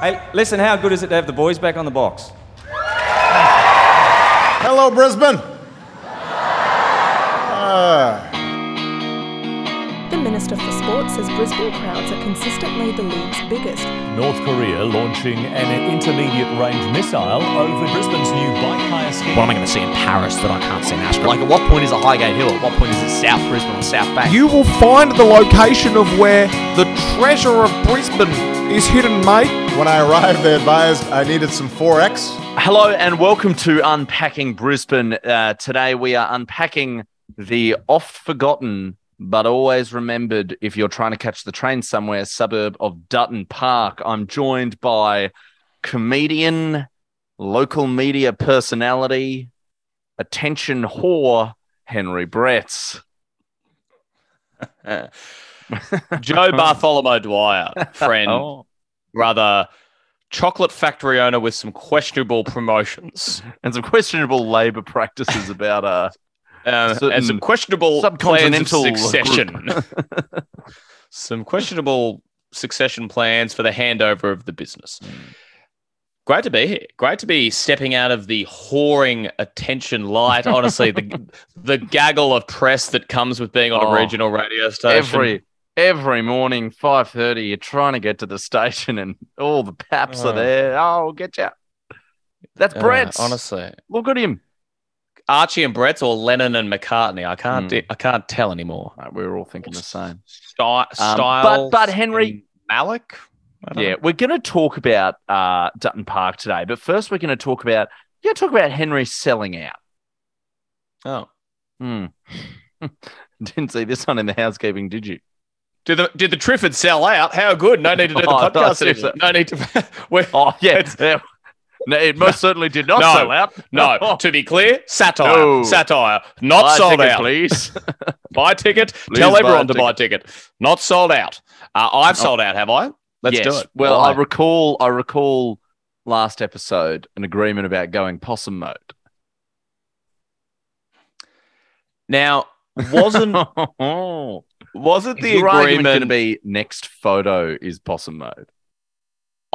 Hey, listen, how good is it to have the boys back on the box? Hello, Brisbane. The Minister for Sport says Brisbane crowds are consistently the league's biggest. North Korea launching an intermediate range missile over Brisbane's new bike hire scheme. What am I going to see in Paris that I can't see in Ashgrove? Like, at what point is it Highgate Hill? At what point is it South Brisbane or South Bank? You will find the location of where the treasure of Brisbane is hidden, mate. when I arrived, they advised I needed some 4X. Hello and welcome to Unpacking Brisbane. Uh, today we are unpacking the oft forgotten but always remembered if you're trying to catch the train somewhere suburb of Dutton Park. I'm joined by comedian, local media personality, attention whore, Henry Bretts. Joe Bartholomew Dwyer, friend, Oh, brother, chocolate factory owner with some questionable promotions, and some questionable labour practices about uh uh, and some questionable subcontinental plans of succession. some questionable succession plans for the handover of the business. Great to be here. Great to be stepping out of the whoring attention light. Honestly, the the gaggle of press that comes with being on Oh, a regional radio station. every every morning, five thirty, you're trying to get to the station, and all the paps Oh. are there. Oh, get you. That's Uh, Brett's. honestly, look at him. Archie and Brett's or Lennon and McCartney. I can't. Di- I can't tell anymore. Right, we were all thinking the same. Sty- Um, but- but Henry- Malik. Yeah, know. we're going to talk about uh, Dutton Park today, but first we're going to talk about we're going to talk about Henry selling out. Oh. Hmm. Didn't see this one in the housekeeping, did you? Did the did the Triffid sell out? How good? No need to do the Oh, podcast seriously. No need to. Oh yeah, It's- yeah. No, it most certainly did not No. sell out. no, to be clear, satire, No. satire, not Buy sold ticket, out. please. Buy ticket. Please tell buy everyone to buy ticket. Not sold out. Uh, I've sold out, have I? Let's yes. do it. Well, Why? I recall I recall last episode an agreement about going possum mode. now wasn't oh, wasn't the your agreement? going to be next photo is possum mode?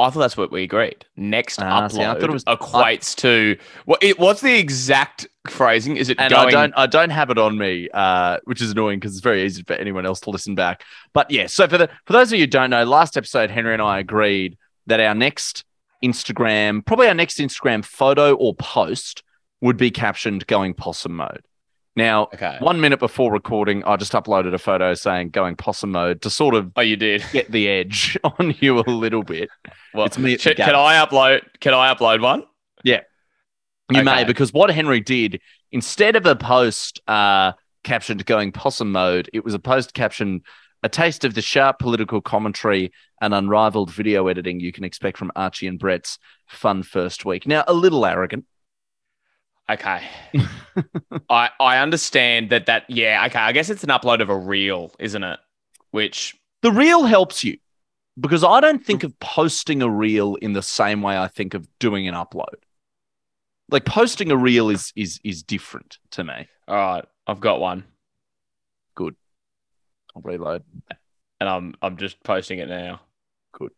I thought that's what we agreed. Next Ah, upload see, I thought it was- equates to what? It, what's the exact phrasing? Is it And going? I don't I don't have it on me, uh, which is annoying because it's very easy for anyone else to listen back. But yeah, so for the for those of you who don't know, last episode Henry and I agreed that our next Instagram, probably our next Instagram photo or post would be captioned going possum mode. Now, Okay. one minute before recording, I just uploaded a photo saying going possum mode to sort of Oh, you did. get the edge on you a little bit. Well, It's me can. I upload? Can I upload one? Yeah, you Okay. may, because what Henry did, instead of a post uh, captioned going possum mode, it was a post captioned a taste of the sharp political commentary and unrivaled video editing you can expect from Archie and Brett's fun first week. Now, a little arrogant. Okay. I I understand that that yeah, okay. I guess it's an upload of a reel, isn't it? Which The reel helps you because I don't think of posting a reel in the same way I think of doing an upload. Like posting a reel is is is different to me. all right, I've got one Good. I'll reload. and I'm I'm just posting it now. Good.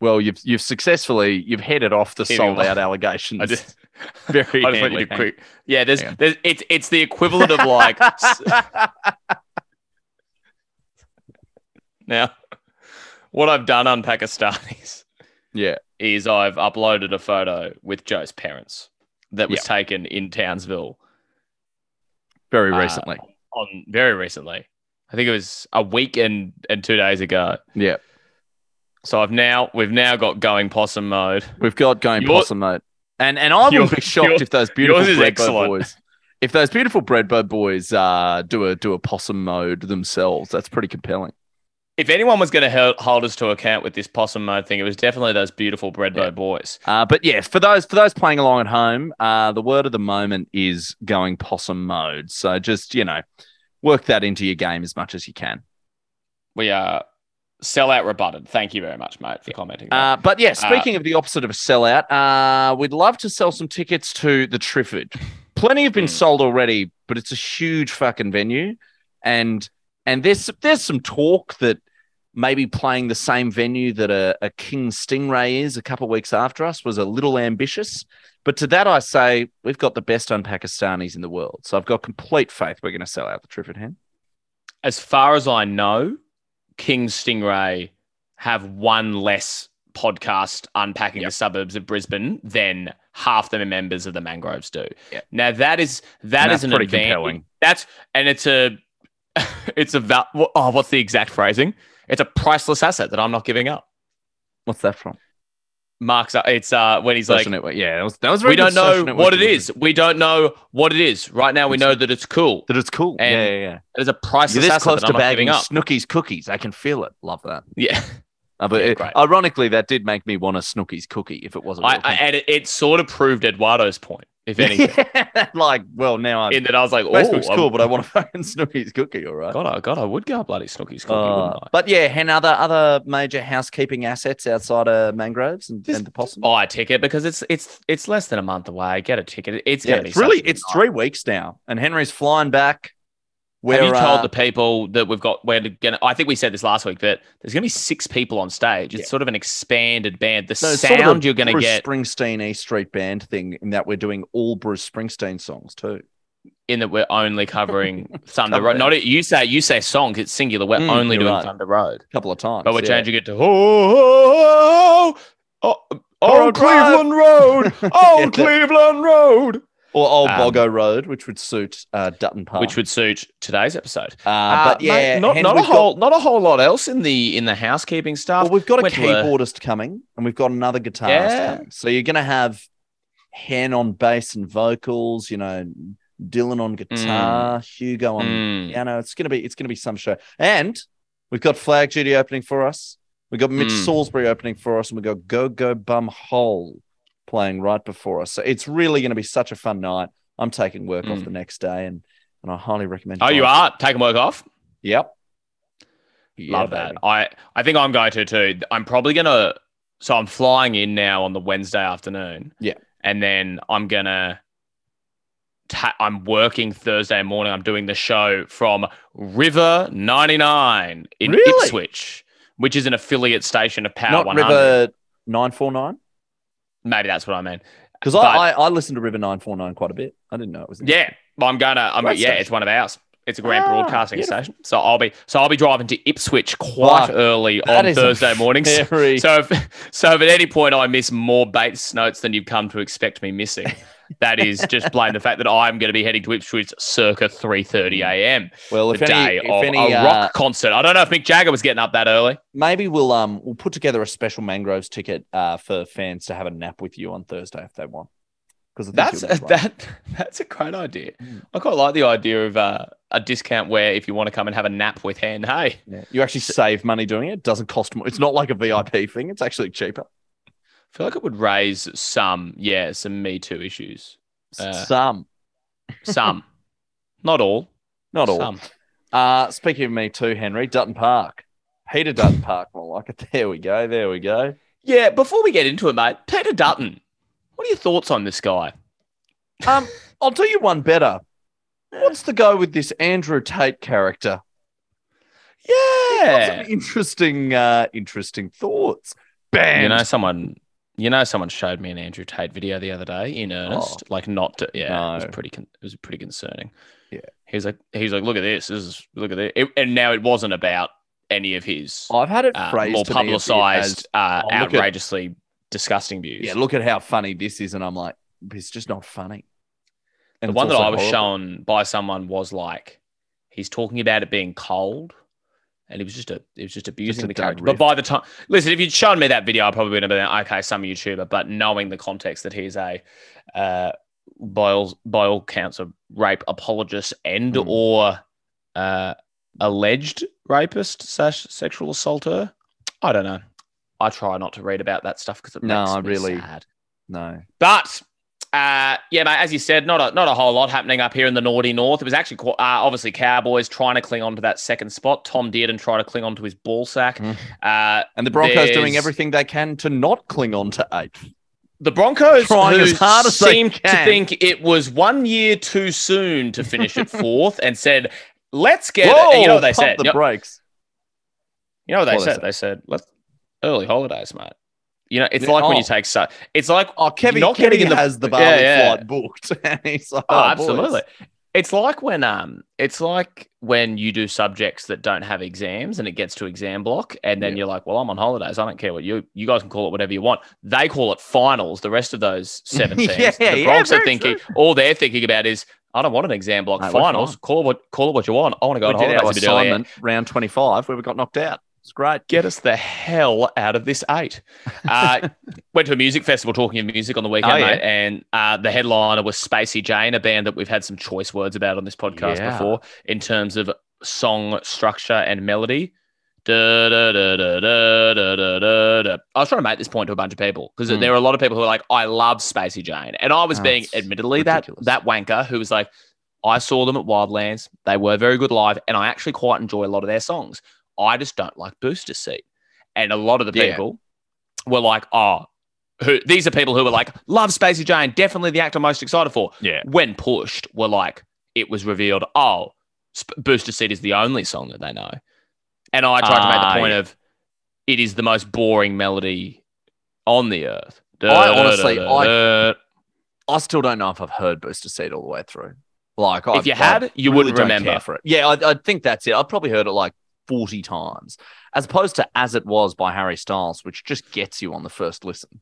Well, you've you've successfully you've headed off the sold out allegations. I just Very I just want you to quick. Yeah, there's, there's it's it's the equivalent of like now what I've done on Pakistanis yeah. is I've uploaded a photo with Joe's parents that was Yep. taken in Townsville Very Uh, recently. on very recently. I think it was a week and, and two days ago. yeah. So I've now we've now got going possum mode. We've got going Your- possum mode. And and I wouldn't be shocked your- if those beautiful yours is Breadboat excellent. boys if those beautiful Breadboat boys uh do a do a possum mode themselves. That's pretty compelling. If anyone was going to hold us to account with this possum mode thing, it was definitely those beautiful breadboat Yeah. boys. Uh, but yeah, for those for those playing along at home, uh, the word of the moment is going possum mode. So just you know, work that into your game as much as you can. We are sellout rebutted. Thank you very much, mate, for commenting. Uh, but yeah, speaking of the opposite of a sellout, uh, we'd love to sell some tickets to the Triffid. Plenty have been Mm. sold already, but it's a huge fucking venue, and and there's there's some talk that maybe playing the same venue that a, a King Stingray is a couple of weeks after us was a little ambitious. But to that, I say we've got the best un-Pakistanis in the world. So I've got complete faith we're going to sell out the Triffid Hen. As far as I know, King Stingray have one less podcast unpacking the suburbs of Brisbane than half the members of the Mangroves do. Yep. Now that is that is an pretty advantage. compelling. That's and it's a it's a val- oh what's the exact phrasing? It's a priceless asset that I'm not giving up. What's that from? Mark's it's uh when he's Social like Network. Yeah, that was, that was we don't know what it is We don't know what it is. Right now we know that it's cool. That it's cool. And yeah, yeah, yeah. It's a You're this close to bagging up. Snookies cookies. I can feel it. Love that. Yeah. Uh, but Yeah, it- ironically, that did make me want a Snookies cookie if it wasn't. I, I and it, it sort of proved Eduardo's point, if anything. like, well, now I'm. in that I was like, oh, Facebook's I'm- cool, but I want a fucking Snookies cookie. All right. God, I, God, I would go bloody Snookies cookie, Uh, wouldn't I? but yeah, and other other major housekeeping assets outside of mangroves and, Just and the possum. buy a ticket because it's it's it's less than a month away. Get a ticket. It's yeah, gonna be it's really it's night. three weeks now, and Henry's flying back. We're, Have you told uh, the people that we've got? We're gonna. I think we said this last week that there's gonna be six people on stage. It's Yeah. sort of an expanded band. The so sound sort of you're gonna Bruce get Springsteen E Street Band thing in that we're doing all Bruce Springsteen songs too. in that we're only covering Thunder Road. it. Not you say you say songs. It's singular. We're Mm, only doing right. Thunder Road, A couple of times, but we're yeah. changing it to oh, oh, oh, Old Drive. Cleveland Road, Yeah. Old Cleveland Road, or Old Um, Boggo Road, which would suit uh, Dutton Park. which would suit today's episode. uh, Uh, but yeah, mate, not, not a we've got- whole not a whole lot else in the in the housekeeping stuff. Well, we've got a Went keyboardist coming, and we've got another guitarist Yeah. coming. So you're going to have Hen on bass and vocals. You know, Dylan on guitar, Hugo on Mm. piano. It's going to be it's going to be some show. And we've got Flag Duty opening for us. We've got Mitch Mm. Salisbury opening for us, and we've got Go Go Bum Hole playing right before us. So it's really going to be such a fun night. I'm taking work off Mm. the next day, and and I highly recommend. Oh, you are taking work off. Yep. Yeah, Love that. I I think I'm going to too. I'm probably gonna. So I'm flying in now on the Wednesday afternoon. Yeah. and then I'm gonna. Ta- I'm working Thursday morning. I'm doing the show from River 99 in Really? Ipswich, which is an affiliate station of Power Not 100. River nine four nine. Maybe that's what I mean. Because I, I I listened to River nine four nine quite a bit. I didn't know it was. Yeah, I'm gonna. I'm yeah, station. it's one of ours. It's a grand Ah, broadcasting beautiful. station. So I'll be so I'll be driving to Ipswich quite Fuck, early on Thursday mornings. Very, So if so if at any point I miss more Bates notes than you've come to expect me missing, that is just blame the fact that I'm going to be heading to Ipswich circa 3:30 a.m. well, the if any, day if of any, a uh, rock concert. I don't know if Mick Jagger was getting up that early. maybe we'll um we'll put together a special mangroves ticket uh for fans to have a nap with you on Thursday if they want. Because That's that. That's a great idea. I quite like the idea of uh, a discount where if you want to come and have a nap with Hen, hey, Yeah. You actually save money doing it. it. Doesn't cost more. It's not like a VIP thing. It's actually cheaper. I feel like it would raise some, yeah, some Me Too issues. Uh, Some, Some, not all, not all. Some. Uh, speaking of me too, Henry Dutton Park, Peter Dutton Park, more like it. There we go. There we go. Yeah, before we get into it, mate, Peter Dutton, what are your thoughts on this guy? Um, I'll do you one better. What's the go with this Andrew Tate character? Yeah, Some interesting, uh, interesting thoughts. Banned. you know, someone, you know, someone showed me an Andrew Tate video the other day in earnest, like not to, yeah, it was pretty, con- it was pretty concerning. Yeah. he's like, he's like, look at this, this is, look at this, It- and now it wasn't about any of his I've had it uh, more to me a bit publicized, as, uh, oh, look at- outrageously disgusting views. yeah, look at how funny this is, and I'm like, it's just not funny. And the one that I was horrible. shown by someone was like he's talking about it being cold, and he was just a he was just abusing a the character. riff. But by the time, listen, if you'd shown me that video, I probably would have been like, okay, some YouTuber. But knowing the context that he's a uh, by all by all counts a rape apologist and Mm. or uh, alleged rapist slash sexual assaulter, I don't know. I try not to read about that stuff because it No, makes I me really- sad. No. But uh, yeah, mate, as you said, not a not a whole lot happening up here in the naughty north. It was actually uh, obviously Cowboys trying to cling on to that second spot. Tom Dearden trying to cling on to his ball sack. Mm. Uh, And the Broncos doing everything they can to not cling on to eighth. the Broncos Trying as hard as they seemed to think it was one year too soon to finish at fourth and said, "Let's get." Whoa, and you know what they said? the Yep. brakes. You know what they What they said? They said, "Let's early holidays, mate." You know, it's Yeah, like when oh. you take so. It's like Oh, Kevin, not Kevin getting in the has the Yeah, Bali yeah. flight booked. and he's like, Oh, oh, boys. absolutely. It's like when um, it's like when you do subjects that don't have exams, and it gets to exam block, and then Yeah. you're like, "Well, I'm on holidays. I don't care what you you guys can call it whatever you want." They call it finals. The rest of those seven teams, Yeah, the yeah, Bronx are thinking all they're thinking about is, "I don't want an exam block. We're finals. Call it what call it what you want. I want to go We on holidays a bit earlier. assignment round 25 where we got knocked out. It's great. Get us the hell out of this eight. Uh, went to a music festival talking of music on the weekend, oh, yeah. mate, and uh, the headliner was Spacey Jane, a band that we've had some choice words about on this podcast yeah. before in terms of song structure and melody. Da, da, da, I was trying to make this point to a bunch of people because mm. there are a lot of people who are like, I love Spacey Jane. And I was oh, being admittedly that that wanker who was like, I saw them at Wildlands. They were very good live, and I actually quite enjoy a lot of their songs. I just don't like Booster Seat. And a lot of the Yeah. people were like, oh, who, these are people who were like, love Spacey Jane, definitely the act I'm most excited for. Yeah. When pushed, were like, it was revealed, oh, Sp- Booster Seat is the only song that they know. And I tried to make Ah, the point yeah. of it is the most boring melody on the earth. I honestly- I- da. I still don't know if I've heard Booster Seat all the way through. Like, I, If you had, you wouldn't remember. for it. Yeah, I, I think that's it. I've probably heard it like 40 times, as opposed to As It Was by Harry Styles, which just gets you on the first listen.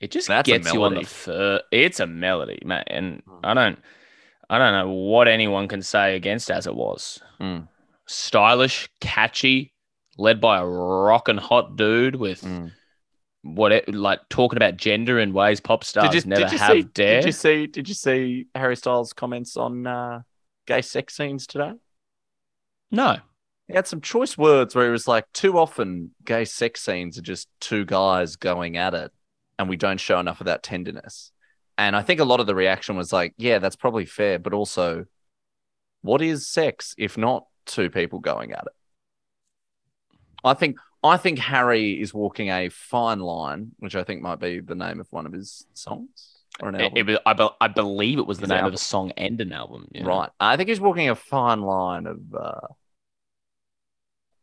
It just That's gets you on the first. It's a melody, man, and I don't, I don't know what anyone can say against as it was. Mm. Stylish, catchy, led by a rockin' hot dude with Mm. what it, like talking about gender in ways pop stars never have see, dared. Did you see? Did you see Harry Styles' comments on uh, gay sex scenes today? no, He had some choice words where he was like, "Too often, gay sex scenes are just two guys going at it, and we don't show enough of that tenderness." And I think a lot of the reaction was like, "Yeah, that's probably fair, but also, what is sex if not two people going at it?" I think I think Harry is walking a fine line, which I think might be the name of one of his songs or an album. it was, I, be- I believe it was the His name of a song and an album. yeah. Right. I think he's walking a fine line of uh,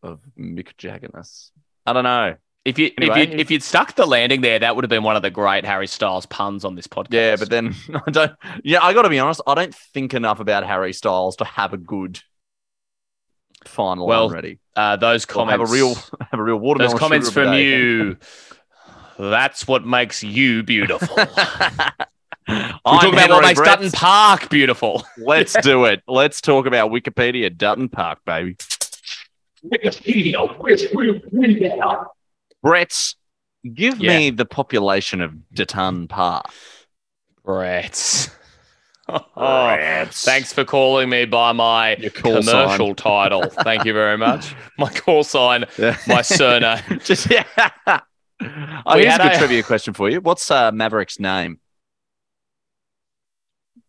of Mick Jaggerness. I don't know. If you Anyway. if you if you'd stuck the landing there, that would have been one of the great Harry Styles puns on this podcast. Yeah, but then I don't. Yeah, I got to be honest. I don't think enough about Harry Styles to have a good final Well, ready. uh, those Or comments have a real have a real watermelon. those comments from you. That's what makes you beautiful. We're I'm talking about what makes. Dutton Park beautiful. Let's do it. Let's talk about Wikipedia Dutton Park, baby. Brett's, give Yeah. me the population of Dutton Park. Brett. Oh, thanks for calling me by my Your call commercial title. Thank you very much. My call sign, my surname. Just yeah. Oh, We here's a good a- trivia question for you. What's uh, Maverick's name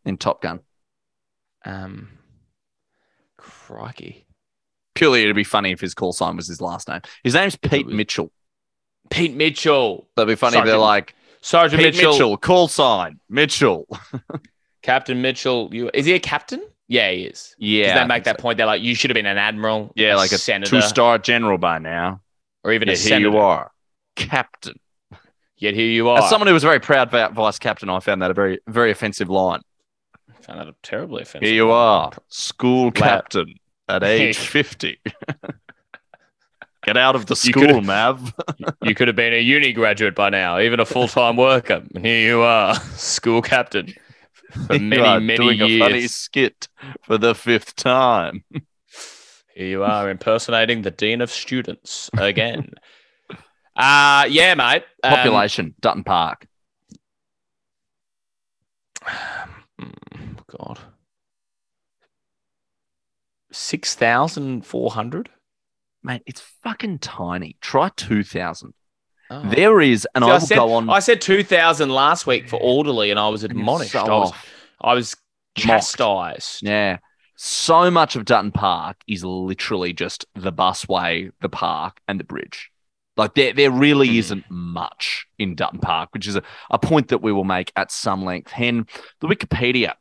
in Top Gun? Um, crikey. Purely, it'd be funny if his call sign was his last name. His name's Pete Mitchell. Pete Mitchell. That'd be funny if they're like Sergeant Pete Mitchell. Mitchell. call sign Mitchell. Captain Mitchell. You is he a captain? Yeah, he is. Yeah, they make that so. point. They're like, you should have been an admiral, Yeah, like a senator, two-star general by now. or even Yeah, a here senator. you are, captain. Yet here you are. As someone who was very proud vice captain, I found that a very, very offensive line. found that a terribly offensive. Here you are, school captain at age fifty. Get out of the school, could've- Mav. You could have been a uni graduate by now, even a full time worker. And here you are, school captain for you many, many doing a funny years. skit for the fifth time. Here you are, impersonating the dean of students again. uh yeah, mate. Um, Population, Dutton Park. mm, God, six thousand four hundred. Mate, it's fucking tiny. Try 2,000. Oh. There is, and See, I will said, go on. I said two thousand last week for orderly, and I was admonished. so I was. I was chastised. Yeah. So much of Dutton Park is literally just the busway, the park, and the bridge. Like there, there really Hmm. isn't much in Dutton Park, which is a, a point that we will make at some length. Hen, the Wikipedia,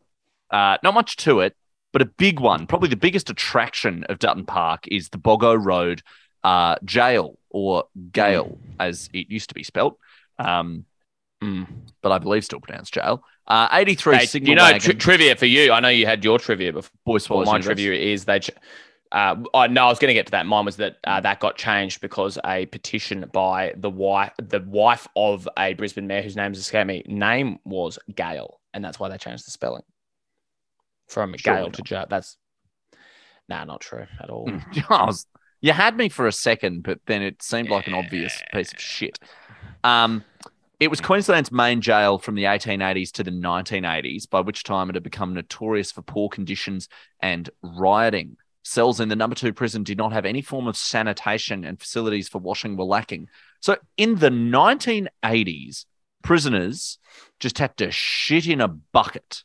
uh, not much to it, but a big one, probably the biggest attraction of Dutton Park is the Boggo Road uh, jail or Gaol, as it used to be spelt. Um, Mm. but I believe still pronounced jail. Uh, 83 Hey, signal you know, tri- trivia for you. I know you had your trivia before. Boy Well, my University. trivia is they. Ch- uh, I no, I was going to get to that. Mine was that uh, that got changed because a petition by the wife, the wife of a Brisbane mayor whose name has escaped me, name was Gail, and that's why they changed the spelling from Surely Gail to Joe. That's nah, not true at all. Was- you had me for a second, but then it seemed like an obvious piece of shit. Um, it was Queensland's main jail from the 1880s to the 1980s, by which time it had become notorious for poor conditions and rioting. Cells in the number two prison did not have any form of sanitation, and facilities for washing were lacking. So, in the 1980s, prisoners just had to shit in a bucket,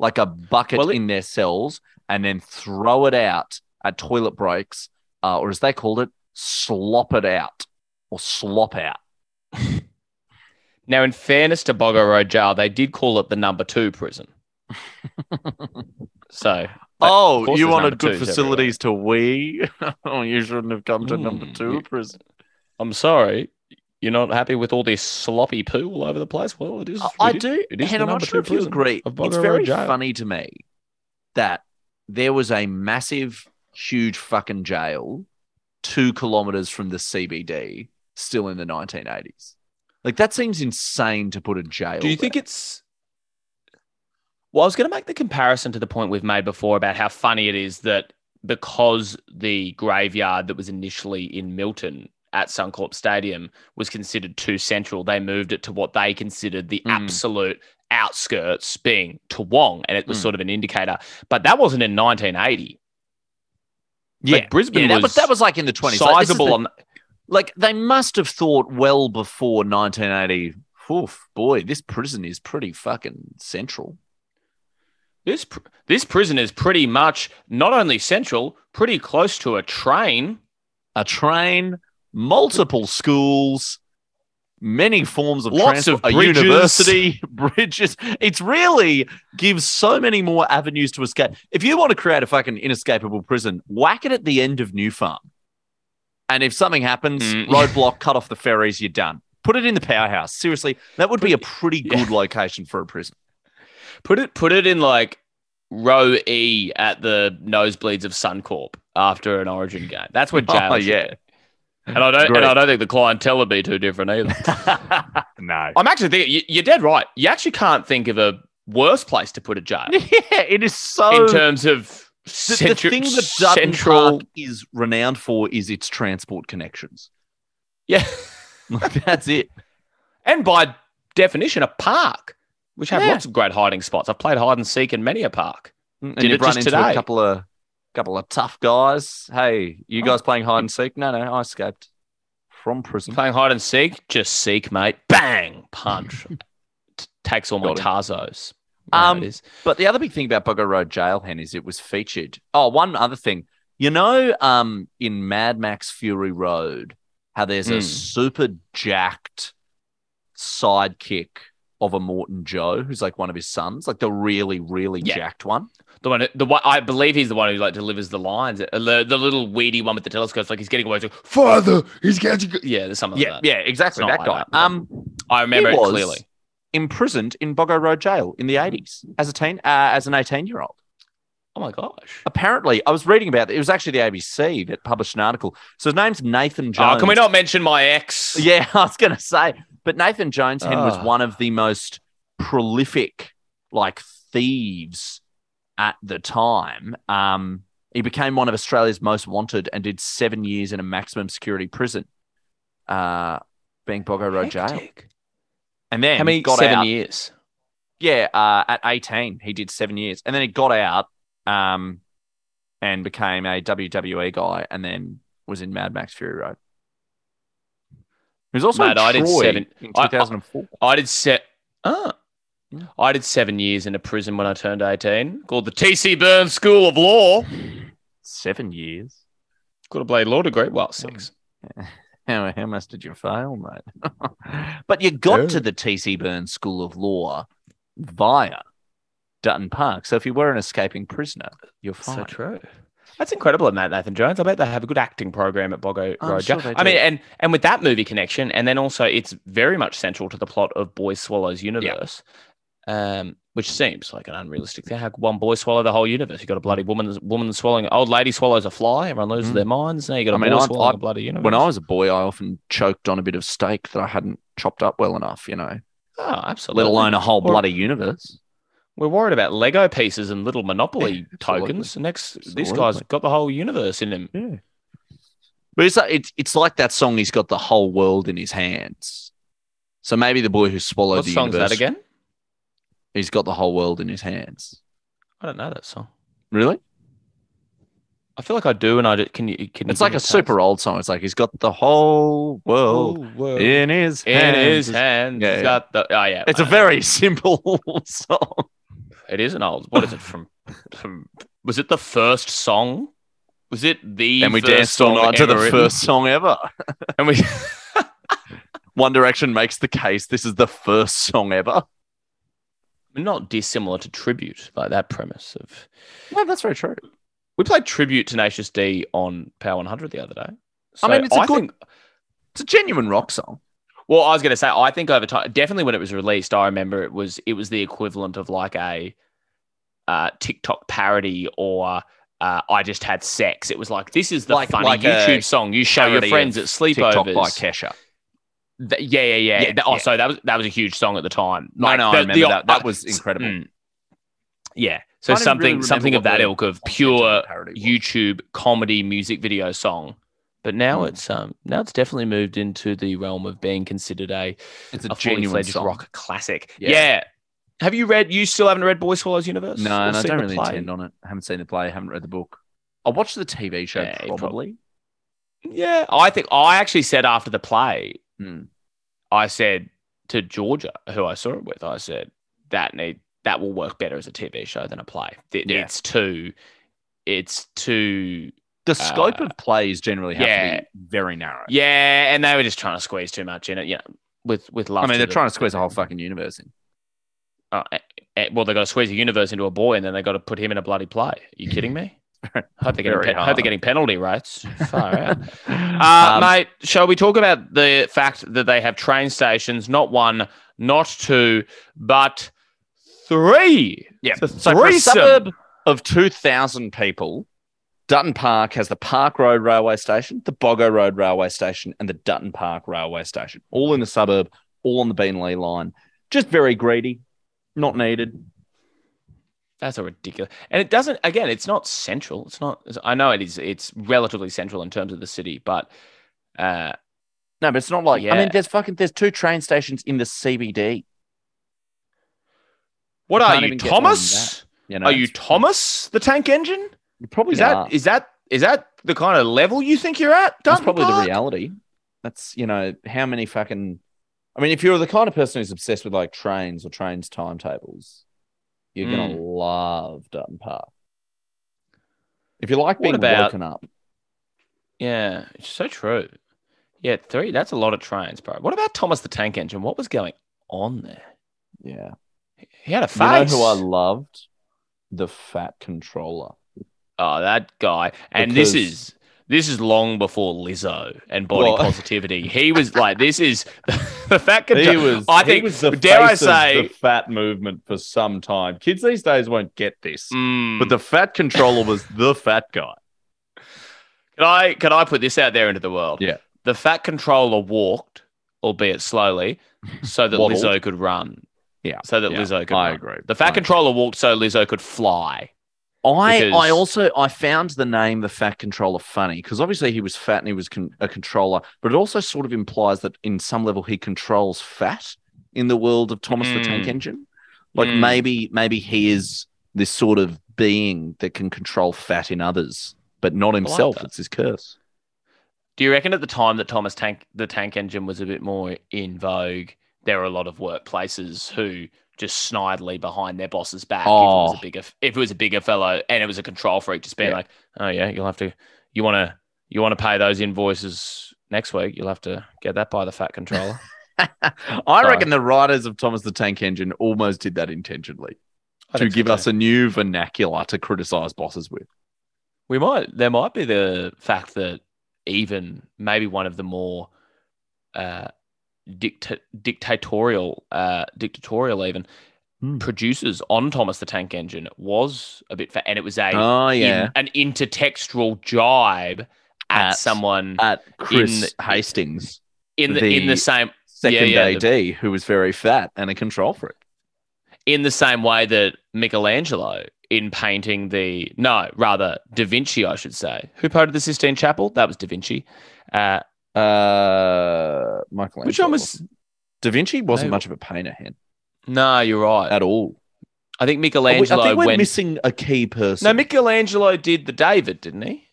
like a bucket Well, it- in their cells, and then throw it out at toilet breaks, uh, or as they called it, slop it out or slop out. Now, in fairness to Boggo Road Jail, they did call it the number two prison. so, oh, you wanted good facilities to wee? oh, you shouldn't have come to number Mm, two yeah. prison. I'm sorry. You're not happy with all this sloppy poo all over the place? Well, it is. I- it do, It is and I'm not sure if you agree. It's very funny to me that there was a massive, huge fucking jail two kilometers from the CBD still in the 1980s. Like that seems insane to put a jail. Do you think it's? Well, I was going to make the comparison to the point we've made before about how funny it is that because the graveyard that was initially in Milton at Suncorp Stadium was considered too central, they moved it to what they considered the Mm. absolute outskirts, being Toowong, and it was Mm. sort of an indicator. But that wasn't in 1980. Yeah, Like, Brisbane yeah, that was was that was like in the 20s. Like, this the- on. like they must have thought well before 1980. Oof, boy, this prison is pretty fucking central. This pr- this prison is pretty much not only central, pretty close to a train. A train, multiple schools, many forms of Lots of transport, a bridges. university, bridges. It's really gives so many more avenues to escape. If you want to create a fucking inescapable prison, whack it at the end of New Farm. And if something happens, Mm. roadblock, cut off the ferries, you're done. Put it in the powerhouse. Seriously, that would be a pretty Yeah. good location for a prison. Put it put it in like row E at the nosebleeds of Suncorp after an Origin game. That's where jail. Oh, yeah. Be. And I don't Great. and I don't think the clientele would be too different either. no. I'm actually thinking you- you're dead right. You actually can't think of a worse place to put a jail Yeah, it is so. in terms of the, the thing that Dutton central. Park is renowned for is its transport connections. Yeah, That's it. and by definition, a park, which have Yeah. lots of great hiding spots. I've played hide and seek in many a park. Mm, and Did you've it run just into a couple of couple of tough guys. Hey, you Oh. guys playing hide and seek? No, no, I escaped from prison. Playing hide and seek, just seek, mate. Bang, punch. Takes all my. Tarzos. You know how Um. But the other big thing about Boggo Road Jail, Hen, is it was featured. Oh, one other thing. You know, um, in Mad Max Fury Road, how there's a Mm. super jacked sidekick of Immortan Joe, who's like one of his sons, like the really, really Yeah. jacked one. The one, the one, I believe he's the one who like delivers the lines. Uh, The, the little weedy one with the telescope, like he's getting away. Like, Father, he's getting. Yeah, there's something Yeah, like that. yeah, exactly. That not guy. that. Um, I remember it clearly. imprisoned in Boggo Road Jail in the 80s as a teen, uh, as an 18 year old. Oh my gosh. Apparently, I was reading about it. It was actually the ABC that published an article. So his name's Nathan Jones. Oh, can we not mention my ex? Yeah, I was going to say. But Nathan Jones Hen was Ah. one of the most prolific, like, thieves at the time. Um, he became one of Australia's most wanted and did seven years in a maximum security prison, uh, being Boggo Road Jail. And then How many? got Seven out. years. Yeah, uh, at 18, he did seven years. And then he got out um, and became a WWE guy and then was in Mad Max Fury Road. He was also Mate, in I did seven- in I- I- 2004. I did set. Ah. Yeah. I did seven years in a prison when I turned 18, called the TC Beirne School of Law. Seven years? Got a blade law degree. Well, six. How, how much did you fail, mate? but you got to the TC Beirne School of Law via Dutton Park. So if you were an escaping prisoner, you're fine. So true. That's incredible at Matt Nathan Jones. I bet they have a good acting program at Boggo I'm Road. sure I mean, and and with that movie connection, and then also it's very much central to the plot of Boy Swallows universe, um, which seems like an unrealistic thing. How one boy swallow the whole universe? You got a bloody woman, woman swallowing old lady swallows a fly. Everyone loses Mm. their minds. Now you got a I mean, boy I- swallowing I- a bloody universe. When I was a boy, I often choked on a bit of steak that I hadn't chopped up well enough, you know, oh, absolutely. let alone a whole Or- bloody universe. We're worried about Lego pieces and little Monopoly Yeah, tokens. Next, this guy's got the whole universe in him. Yeah. But it's like, it's, it's like that song, he's got the whole world in his hands. So maybe the boy who swallowed What the song's universe, that again? he's got the whole world in his hands. I don't know that song. Really? I feel like I do, and I just, can you can you It's like a me taste? super old song. It's like he's got the whole world Oh, world in his in hands. his hands. Yeah, He's yeah. got the oh yeah. It's a I know. very simple song. It is an old. What is it from? from was it the first song? Was it the? and we first danced all night to the written? first song ever. And we. One Direction makes the case this is the first song ever. not dissimilar to tribute, like that premise of. No, that's very true. We played tribute to Tenacious D on Power 100 the other day. I mean, it's a I good- think- It's a genuine rock song. Well, I was going to say, I think over time, definitely when it was released, I remember it was it was the equivalent of like a uh, TikTok parody or uh, I just had sex. It was like this is the Like- funny like YouTube song you show your friends at TikTok by Kesha. Th- yeah, yeah, yeah. Yeah, Th- oh, yeah. so that was that was a huge song at the time. No, no, I the- remember the- that. That was incredible. mm. yeah. So I don't really something something of that ilk of pure the. YouTube comedy music video song. But now Mm. it's um now it's definitely moved into the realm of being considered a It's a, a genuine rock classic. Yeah. Yeah. Have you read? You still haven't read Boy Swallows Universe? No, and I don't really play? intend on it. I haven't seen the play. I haven't read the book. I watched the TV show Yeah, you probably. Yeah, I think I actually said after the play, Hmm. I said to Georgia, who I saw it with, I said that need that will work better as a TV show than a play. It- Yeah. It's too, it's too. The scope Uh, of plays generally have yeah. to be very narrow. Yeah, and they were just trying to squeeze too much in it. You know, with with love. I mean, they're the- trying to squeeze a whole fucking universe in. Uh, well, they got to squeeze a universe into a boy, and then they got to put him in a bloody play. Are you kidding me? hope they're getting pe- hope they're getting penalty rates. Far out. Uh, Um, mate, shall we talk about the fact that they have train stations, not one, not two, but three? Yeah. So for a suburb of 2,000 people, Dutton Park has the Park Road Railway Station, the Boggo Road Railway Station, and the Dutton Park Railway Station. All in the suburb, all on the Beenleigh line. Just very greedy, not needed. That's a ridiculous. And it doesn't. Again, it's not central. It's not. I know it is. It's relatively central in terms of the city, but uh, No, but it's not like I mean, there's fucking there's two train stations in the CBD. what You are you, even get more than Thomas? You know, Are you Thomas, the tank engine? Probably Is that is that is that the kind of level you think you're at? That's probably Park? the reality. That's you know how many fucking. I mean, if you're the kind of person who's obsessed with like trains or trains timetables, you're gonna Mm. love Dutton Park. If you like What being about- woken up, Yeah, it's so true. Yeah, three. That's a lot of trains, bro. What about Thomas the Tank Engine? What was going on there? yeah. He had a face. You know who I loved? The Fat Controller. Oh, that guy. And this is this is long before Lizzo and body Well- positivity. He was like, this is the fat He was. I think. was the dare I say? the fat movement for some time. Kids these days won't get this, mm, but the Fat Controller was the fat guy. Can I can I put this out there into the world? Yeah. The fat controller walked, albeit slowly, so that Waddled. Lizzo could run. Yeah, So that yeah, Lizzo could I run. agree. The fat I agree. controller walked so Lizzo could fly. I Because- I also I found the name the Fat Controller funny because obviously he was fat and he was con- a controller, but it also sort of implies that in some level he controls fat in the world of Thomas the Tank Mm. Engine. Like Mm. maybe maybe he is this sort of being that can control fat in others, but not himself. that. it's his curse. Do you reckon at the time that Thomas Tank the Tank Engine was a bit more in vogue, there were a lot of workplaces who just snidely behind their boss's back if it was Oh. a bigger if it was a bigger fellow and it was a control freak just being Yeah. like, Oh yeah, you'll have to you wanna you wanna pay those invoices next week, you'll have to get that by the fat controller. I Sorry. reckon the writers of Thomas the Tank Engine almost did that intentionally I to think so give us a new vernacular to criticize bosses with. We might there might be the fact that even maybe one of the more uh, dicta- dictatorial, uh, dictatorial even Hmm. producers on Thomas the Tank Engine was a bit fat, and it was a Oh yeah, in- an intertextual jibe at, At- someone at Chris in- Hastings, in the, in the the same second yeah, AD, the- who was very fat and a control freak. in the same way that Michelangelo in painting the no rather Da Vinci I should say who painted the Sistine Chapel that was Da Vinci. Uh, Uh, Michael. which one was Da Vinci? Wasn't Maybe- much of a painter hand no you're right. at all. I think I Michelangelo think we're went missing a key person. no Michelangelo did the David didn't he?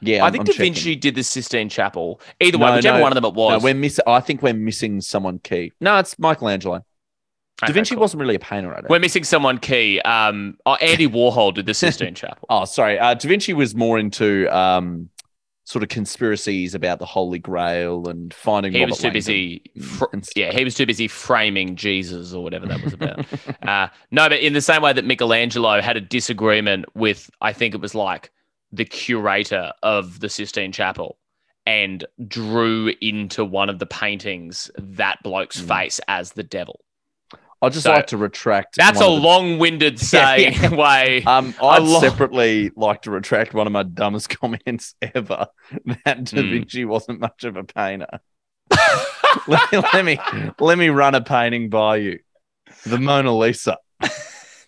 yeah, I I'm- think I'm Da checking. Vinci did the Sistine Chapel. Either No, way, whichever no, one of them it No, was. we're miss- I think we're missing someone key. No, it's Michelangelo. Da Vinci cool. wasn't really a painter. I don't We're missing someone key. Um, oh, Andy Warhol did the Sistine Chapel. Oh, sorry. Uh, da Vinci was more into um, sort of conspiracies about the Holy Grail and finding. He Robert was too Langdon. busy. Fr- yeah, he was too busy framing Jesus or whatever that was about. uh, no, but in the same way that Michelangelo had a disagreement with, I think it was like the curator of the Sistine Chapel, and drew into one of the paintings that bloke's Mm. face as the devil. I'd just So, like to retract. That's a the- long-winded Yeah, saying yeah. way. Um, I I'd lo- separately like to retract one of my dumbest comments ever that Da Hmm. Vinci wasn't much of a painter. let, let me let me run a painting by you, the Mona Lisa.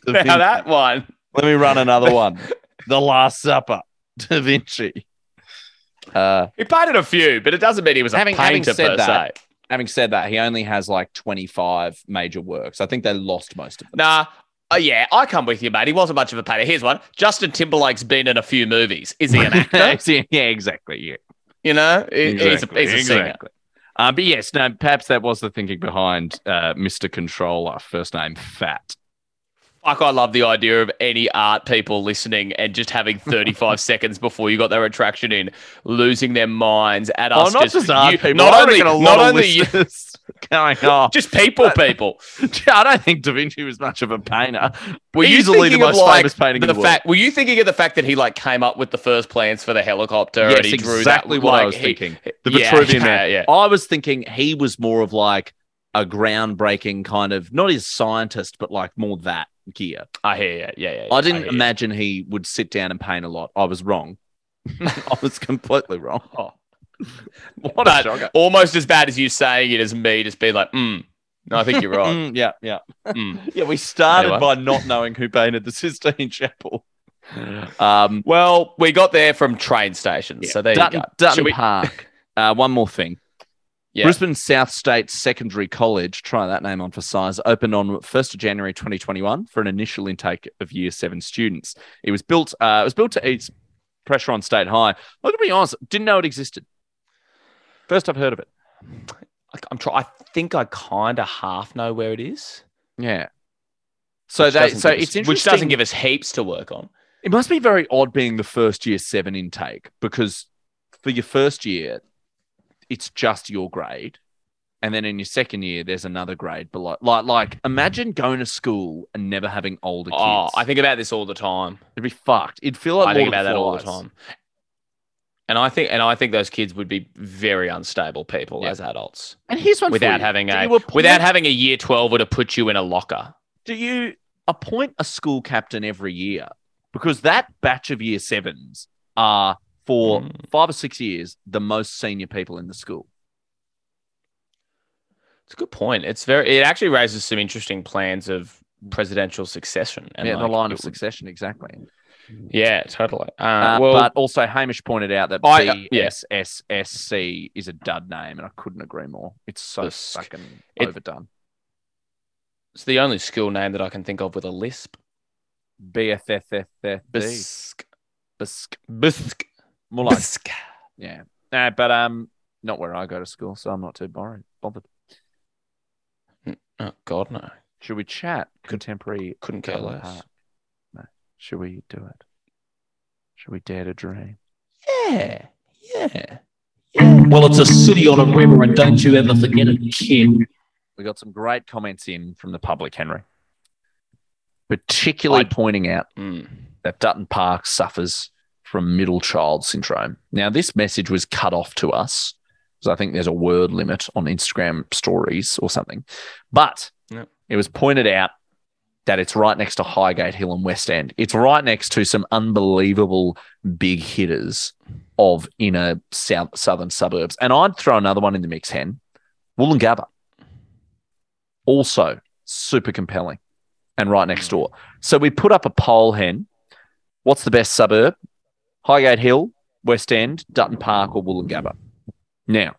Now that one. Let me run another one, the Last Supper, Da Vinci. Uh, He painted a few, but it doesn't mean he was a Having- having painter per that, se. Having said that, he only has like twenty five major works. I think they lost most of them. Nah. Oh yeah, I come with you, mate. He wasn't much of a painter. Here's one. Justin Timberlake's been in a few movies. Is he an actor? yeah, exactly. Yeah. you know, He- he's a, Exactly, he's a singer. Uh, but yes, no, perhaps that was the thinking behind uh, Mr. Controller, first name Fat. Fuck, I love the idea of any art people listening and just having 35 seconds before you got their attraction in, losing their minds at Oh, us. not just art you- people. Not I only, a lot not of only you, listeners going off. just people, people. I don't think Da Vinci was much of a painter. Were you Easily the thinking of, most like, famous painting the the fact? Were you thinking of the fact that he like came up with the first plans for the helicopter Yes, and he drew exactly what I was he- thinking. The yeah, Vitruvian yeah, Man. yeah. I was thinking he was more of like a groundbreaking kind of not as scientist, but like more that gear. I hear you. Yeah, yeah. yeah I didn't you. imagine he would sit down and paint a lot. I was wrong. I was completely wrong. Oh. What a But shocker. almost as bad as you saying it as me just being like, mm. No, I think you're right. Mm, yeah, yeah. Mm. Yeah, we started Anyway. by not knowing who painted the Sistine Chapel. Um, Well, we got there from train stations, so there Dutton, you go. Dutton Should we- Park. Uh, one more thing. Yeah. Brisbane South State Secondary College, try that name on for size, opened on 1st of January 2021 for an initial intake of year seven students. It was built, uh, it was built to ease pressure on State High. I'm going to be honest, didn't know it existed. First I've heard of it. I- I'm trying. I think I kind of half know where it is. Yeah. So which they, so us- it's interesting. which doesn't give us heaps to work on. It must be very odd being the first year seven intake because for your first year, it's just your grade. And then in your second year, there's another grade below. Like, like imagine going to school and never having older oh, kids. Oh, I think about this all the time. it'd be fucked. It'd feel like I think about of that all the time. And I think, and I think those kids would be very unstable people Yeah. as adults And here's one for without you. having Do a you appoint- without having a year twelve would have put you in a locker. Do you appoint a school captain every year? Because that batch of year sevens are for Hmm. five or six years the most senior people in the school. It's a good point. It's very. It actually raises some interesting plans of presidential succession and yeah, the line of succession, exactly. Yeah, totally. Uh, Uh, well, but also, Hamish pointed out that I- uh, yeah. Is a dud name, and I couldn't agree more. It's so fucking It- overdone. it's the only school name that I can think of with a lisp. BFFFFB. Bisk. Bisk. Bisk. More like, Bisk. yeah. No, but um, not where I go to school, so I'm not too bothered. bothered. Oh God, no. Should we chat contemporary? Couldn't care less. Park? No. Should we do it? Should we dare to dream? Yeah, yeah. Well, it's a city on a river, and don't you ever forget it, kid. We got some great comments in from the public, Henry. particularly I- pointing out Mm. that Dutton Park suffers from middle child syndrome. Now, this message was cut off to us because I think there's a word limit on Instagram stories or something. But it was pointed out that it's right next to Highgate Hill and West End. It's right next to some unbelievable big hitters of inner south southern suburbs. And I'd throw another one in the mix, Hen. Woolloongabba. Also super compelling and right next hmm. door. So we put up a poll, Hen. What's the best suburb? Highgate Hill, West End, Dutton Park, or Woolloongabba? Now,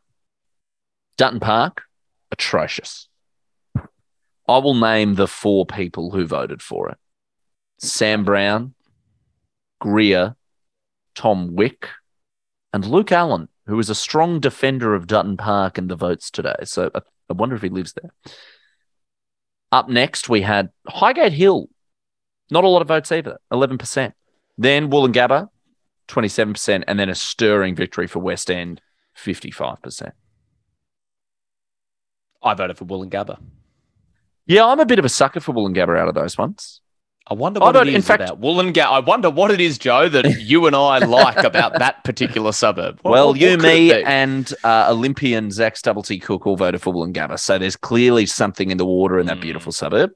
Dutton Park, atrocious. I will name the four people who voted for it Sam Brown, Greer, Tom Wick, and Luke Allen, who is a strong defender of Dutton Park in the votes today. So I, I wonder if he lives there. Up next, we had Highgate Hill. Not a lot of votes either, 11%. Then Woolloongabba, 27%, and then a stirring victory for West End, 55%. I voted for Woolloongabba. Yeah, I'm a bit of a sucker for Woolloongabba out of those ones. I wonder what don't- it in is fact- about Woolloongabba. I wonder what it is, Joe, that you and I like about that particular suburb. What- well, what- you, what me, and uh, Olympian Zac Stubblety-Cook all voted for Woolloongabba. So there's clearly something in the water in that Mm. beautiful suburb.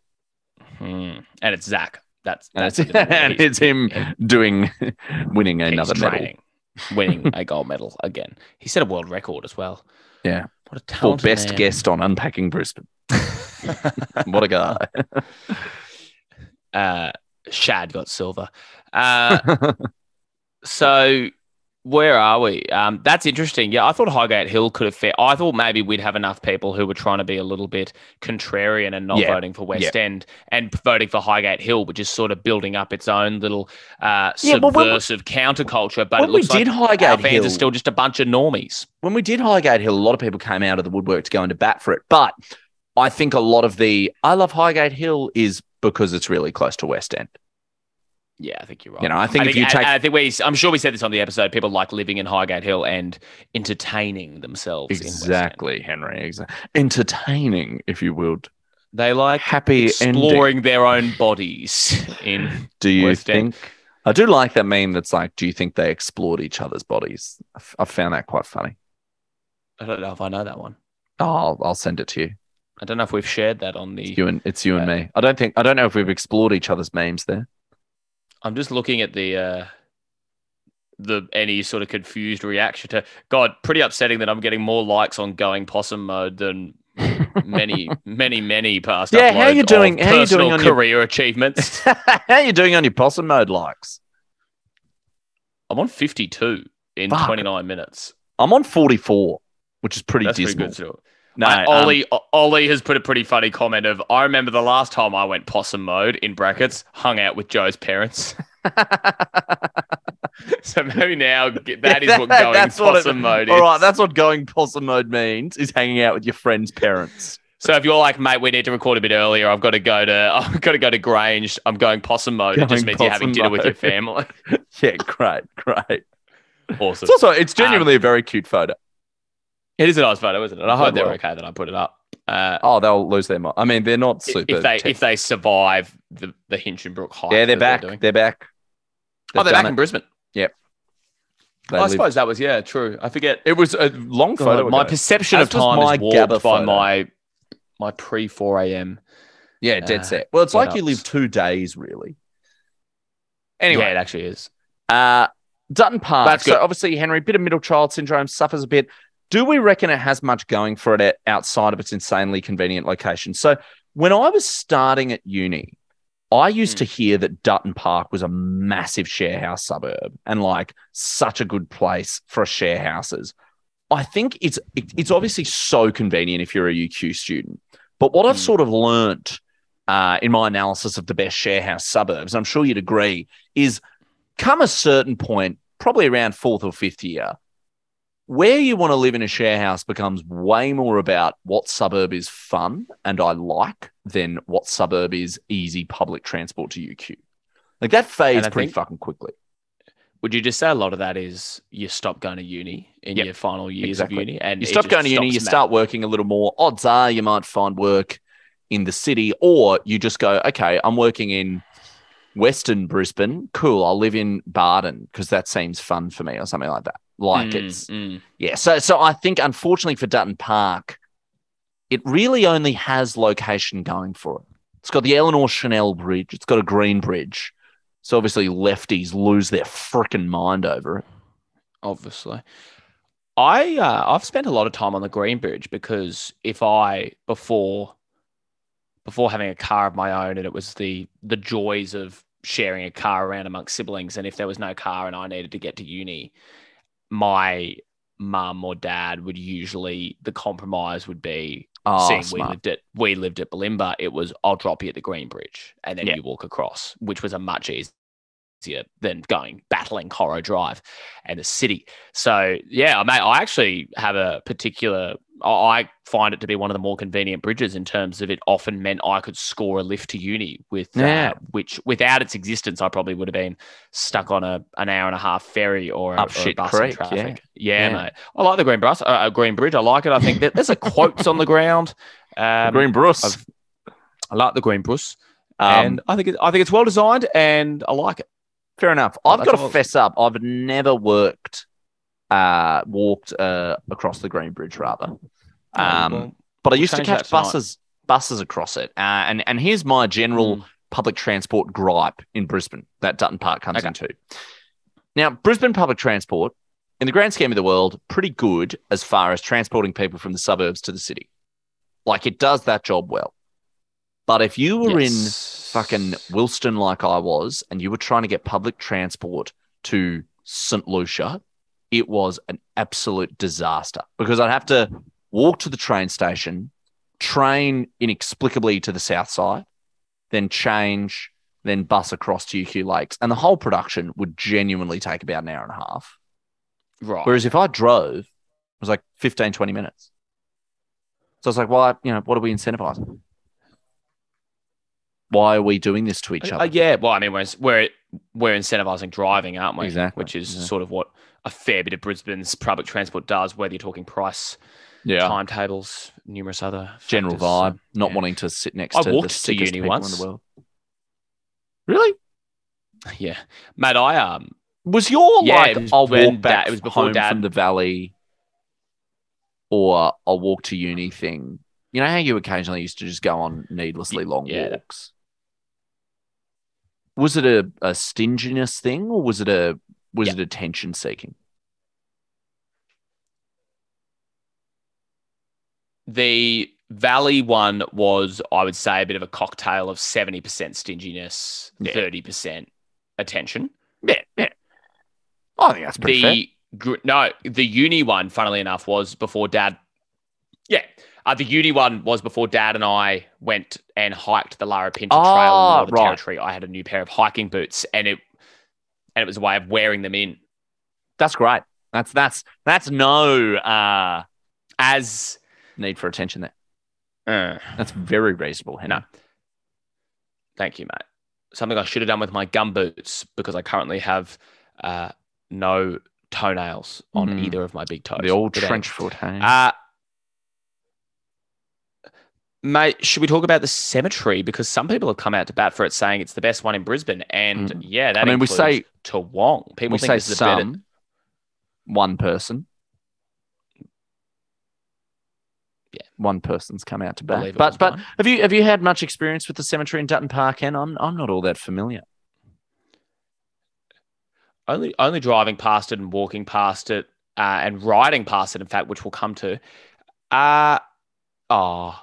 Hmm. and it's Zac. That's And that's it's, and it's him doing, winning another medal. training, winning a gold medal again. He set a world record as well. Yeah. What a For talented best man. guest on Unpacking Brisbane. what a guy. uh, Shad got silver. Uh, so where are we? Um, that's interesting. Yeah, I thought Highgate Hill could have fit. I thought maybe we'd have enough people who were trying to be a little bit contrarian and not Yeah. voting for West End and voting for Highgate Hill, which is sort of building up its own little uh, Yeah, when we- subversive counterculture. But when it we looks like did our Highgate fans Hill- are still just a bunch of normies. when we did Highgate Hill, a lot of people came out of the woodwork to go into bat for it. But I think a lot of the I love Highgate Hill is because it's really close to West End. Yeah, I think you're right. You know, I think if you and- take- and I think we, I'm sure we said this on the episode. People like living in Highgate Hill and entertaining themselves. in Exactly, Henry. Exactly. Entertaining, if you would. They like Happy exploring their own bodies in Do you West End. think? I do like that meme that's like, do you think they explored each other's bodies? I've- I've found that quite funny. I don't know if I know that one. Oh, I'll, I'll send it to you. I don't know if we've shared that on the. It's you and it's you and Uh, me. I don't think I don't know if we've explored each other's memes there. I'm just looking at the uh, the any sort of confused reaction to God. Pretty upsetting that I'm getting more likes on going possum mode than many, many, many past. Yeah, how you doing- how you doing on your- career achievements? How you doing on your possum mode likes? I'm on 52 in Fuck. 29 minutes. I'm on 44, which is pretty That's dismal. pretty good. Still. No, Uh, um, Ollie, O- Ollie has put a pretty funny comment of, I remember the last time I went possum mode, in brackets, hung out with Joe's parents. so maybe now that is what going that's what it- possum mode is. All right, that's what going possum mode means is hanging out with your friends' parents. so if you're like, mate, we need to record a bit earlier, I've got to go to, I've got to go to Grange. I'm going possum mode. it just means you're having possum dinner with your family. yeah, great, great. awesome. It's also it's genuinely a very cute photo. It is a nice photo, isn't it? I hope they're well. okay that I put it up. Uh, Oh, they'll lose their mind. I mean, they're not super. if they tech- if they survive the the Hinchinbrook hike, yeah, they're that back. doing. They're back. oh, they're back done in it. Brisbane. They I live- suppose that was yeah, true. I forget. it was a long God, photo. my ago. perception As of time my is warped by photo. my my pre four a.m. yeah, dead uh, set. Well, it's like you live two days, really. Anyway, Anyway, it actually is. Uh, Dutton Park. That's so good. obviously, Henry, bit of middle child syndrome, suffers a bit. Do we reckon it has much going for it outside of its insanely convenient location? So when I was starting at uni, I used Hmm. to hear that Dutton Park was a massive sharehouse suburb and like such a good place for share houses. I think it's it- it's obviously so convenient if you're a UQ student. But what I've Hmm. sort of learnt uh, in my analysis of the best sharehouse suburbs, I'm sure you'd agree, is come a certain point, probably around fourth or fifth year, where you want to live in a share house becomes way more about what suburb is fun and I like than what suburb is easy public transport to UQ. Like that fades pretty fucking quickly. Would you just say a lot of that is you stop going to uni in Yep. your final years Exactly. of uni, and You stop going to uni, you start working a little more. Odds are you might find work in the city, or you just go, okay, I'm working in Western Brisbane. Cool, I'll live in Bardon because that seems fun for me, or something like that. Like Mm, it's mm. yeah. So so I think unfortunately for Dutton Park, it really only has location going for it. It's got the Eleanor Schonell Bridge. It's got a green bridge. So obviously lefties lose their freaking mind over it. obviously. I uh, I've spent a lot of time on the Green Bridge because if I before before having a car of my own and it was the the joys of sharing a car around amongst siblings and if there was no car and I needed to get to uni, my mum or dad would usually the compromise would be Oh, seeing we lived at we lived at Bulimba, it was I'll drop you at the Green Bridge and then Yeah. you walk across, which was a much easier than going battling Coro Drive and the city. So yeah, mate, I actually have a particular. I I find it to be one of the more convenient bridges in terms of it often meant I could score a lift to uni with, Yeah. uh, which without its existence, I probably would have been stuck on a an hour and a half ferry or a, Up or a shit bus creek, traffic. yeah. Yeah, Yeah. mate. I like the green bus, uh, uh, green bridge. I like it. I think that there's a quotes on the ground. Um, green Bruce. I've- I like the green bus, Um, and I think it, I think it's well designed, and I like it. Fair enough. I've got to all- fess up. I've never worked, uh, walked uh, across the Green Bridge rather. Um, Well, but I used to catch buses buses across it. Uh, and and here's my general Mm. public transport gripe in Brisbane that Dutton Park comes Okay. into. Now, Brisbane public transport, in the grand scheme of the world, pretty good as far as transporting people from the suburbs to the city. Like it does that job well. But if you were in Yes. Fucking Wilston like I was, and you were trying to get public transport to St. Lucia, it was an absolute disaster because I'd have to walk to the train station, train inexplicably to the south side, then change, then bus across to UQ Lakes. And the whole production would genuinely take about an hour and a half. right. Whereas if I drove, it was like 15, 20 minutes. So I was like, why, you know, what are we incentivizing? Why are we doing this to each Uh, other? yeah, well, I mean, we're we're, we're incentivizing driving, aren't we? Exactly, Which is yeah. sort of what a fair bit of Brisbane's public transport does, whether you're talking price, yeah. timetables, numerous other General factors. vibe, not yeah. wanting to sit next I to walked the to uni once. in the world. Really? Yeah, mate, I um, Was your Yeah, like was I'll walk back it was before Dad- from the valley, or I'll walk to uni thing? You know how you occasionally used to just go on needlessly long yeah. walks. Was it a, a stinginess thing, or was it a was Yeah. it attention seeking? the Valley one was, I would say, a bit of a cocktail of seventy percent stinginess, Yeah. thirty percent attention. Yeah, yeah. I think that's pretty fair. the gr- no, the uni one, funnily enough, was before Dad. Yeah, uh, the uni one was before Dad and I went and hiked the Larapinta Trail in Ah, Northern right. Territory. I had a new pair of hiking boots, and it and it was a way of wearing them in That's great. That's that's that's no uh as. need for attention there. Uh, That's very reasonable, Henry. No. thank you, mate. Something I should have done with my gum boots because I currently have uh, no toenails on Mm. either of my big toes. The old trench foot, hey? Uh, mate, should we talk about the cemetery? Because some people have come out to bat for it, saying it's the best one in Brisbane. And Mm. yeah, that I mean, we say to Wong. People think say this is a better. some, one person. Yeah. one person's come out to bat. But but mine. have you have you had much experience with the cemetery in Dutton Park? And I'm I'm not all that familiar. only only driving past it and walking past it uh, and riding past it. In fact, which we'll come to. Uh oh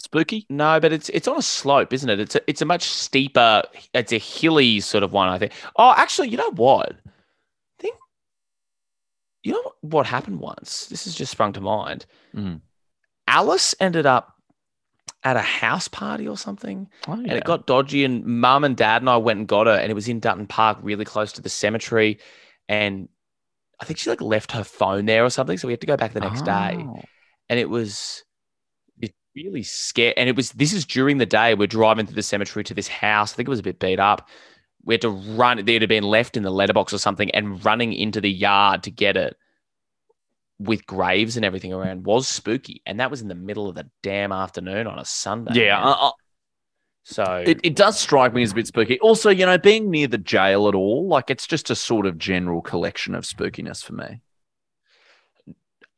Spooky. no, but it's it's on a slope, isn't it? It's a, it's a much steeper. It's a hilly sort of one, I think. Oh, actually, you know what? I think you know what, happened once. This has just sprung to mind. Mhm. Alice ended up at a house party or something Oh, and it got dodgy and mum and dad and I went and got her and it was in Dutton Park really close to the cemetery and I think she like left her phone there or something so we had to go back the next day Oh. and it was really scared and it was this is during the day we're driving through the cemetery to this house I think it was a bit beat up we had to run it had been left in the letterbox or something and running into the yard to get it with graves and everything around was spooky, and that was in the middle of the damn afternoon on a Sunday. Yeah. I- I- so it, it does strike me as a bit spooky. Also, you know, being near the jail at all, like it's just a sort of general collection of spookiness for me.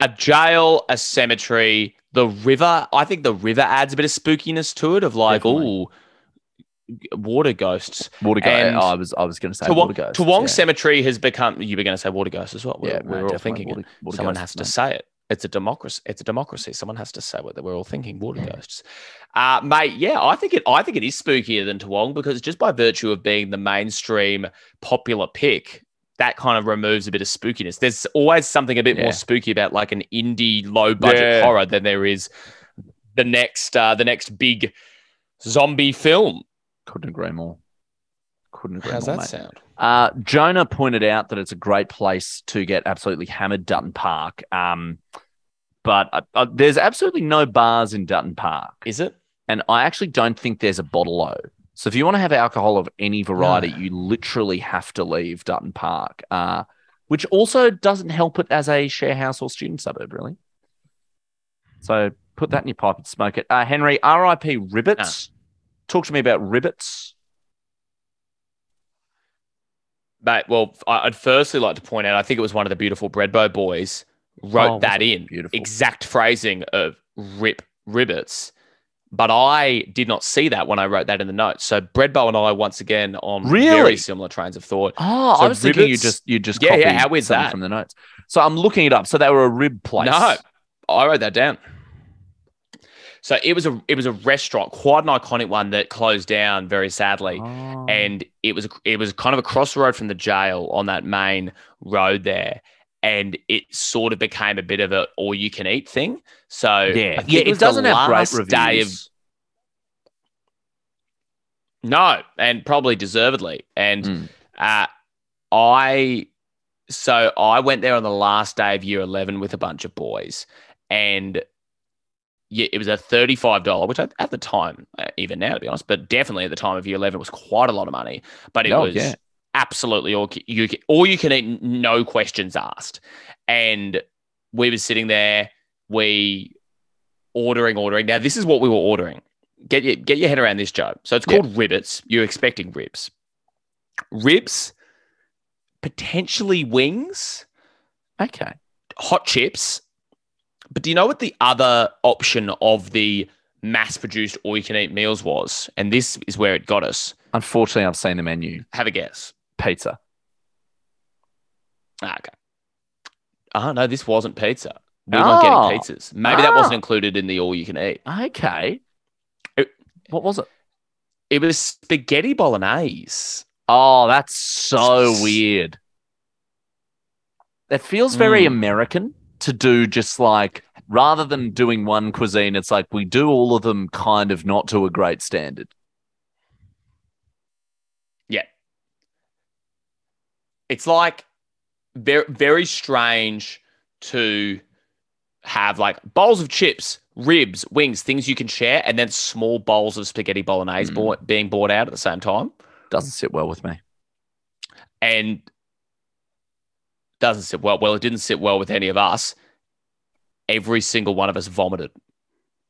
A jail, a cemetery, the river. I think the river adds a bit of spookiness to it. Of like, Definitely. oh, water ghosts. Water ghost. I was I was going to say Toowong, water ghosts. Toowong yeah. Cemetery has become. You were going to say water ghosts as well. We're, Yeah, we're no, all thinking water- water Someone ghosts, has to mate. say it. It's a democracy. It's a democracy. Someone has to say what that we're all thinking. Water ghosts, uh, mate. Yeah, I think it. I think it is spookier than Toowong because just by virtue of being the mainstream popular pick, that kind of removes a bit of spookiness. There's always something a bit Yeah. more spooky about like an indie low budget Yeah. horror than there is the next uh, the next big zombie film. Couldn't agree more. Couldn't agree How's more. How's that mate. sound? Uh, Jonah pointed out that it's a great place to get absolutely hammered, Dutton Park. Um, but uh, uh, there's absolutely no bars in Dutton Park, Is it? and I actually don't think there's a bottle o. So if you want to have alcohol of any variety, No. you literally have to leave Dutton Park, uh, which also doesn't help it as a share house or student suburb, really. So put that in your pipe and smoke it. Uh, Henry, R.I.P. Ribbits. Talk to me about Ribbits. Mate, well, I'd firstly like to point out, I think it was one of the beautiful Breadbow boys wrote Oh, that in. Beautiful. Exact phrasing of rip ribbits. But I did not see that when I wrote that in the notes. So Breadbow and I, once again, on Really? very similar trains of thought. Oh, So I was thinking you just you just Yeah, yeah, how weird's that? from the notes. So I'm looking it up. So they were a rib place. No, I wrote that down. So it was a it was a restaurant, quite an iconic one that closed down very sadly. Oh. and it was it was kind of a crossroad from the jail on that main road there, and it sort of became a bit of a all you can eat thing. So yeah, yeah, it the doesn't have great reviews. day of no, and probably deservedly. And Mm. uh, I so I went there on the last day of year eleven with a bunch of boys, and yeah, it was a thirty-five dollar, which at at the time, uh, even now to be honest, but definitely at the time of year eleven, was quite a lot of money. But it Oh, was yeah. Absolutely all you all you can eat, no questions asked. And we were sitting there, we ordering, ordering. Now this is what we were ordering. Get your get your head around this, Joe. So it's Yeah. called ribbits. You're expecting ribs, ribs, potentially wings, Okay. hot chips. But do you know what the other option of the mass produced all you can eat meals was? And this is where it got us. Unfortunately, I've seen the menu. Have a guess. Pizza. Ah, okay. Oh, no, this wasn't pizza. We weren't Oh. getting pizzas. Maybe that wasn't Ah. included in the all you can eat. Okay. It- what was it? It was spaghetti bolognese. Oh, that's so weird. That feels very Mm. American to do just like rather than doing one cuisine, it's like we do all of them kind of not to a great standard. Yeah. It's like very, very strange to have like bowls of chips, ribs, wings, things you can share, and then small bowls of spaghetti bolognese Mm. bought, being bought out at the same time. Doesn't sit well with me. and doesn't sit well. Well, it didn't sit well with any of us. Every single one of us vomited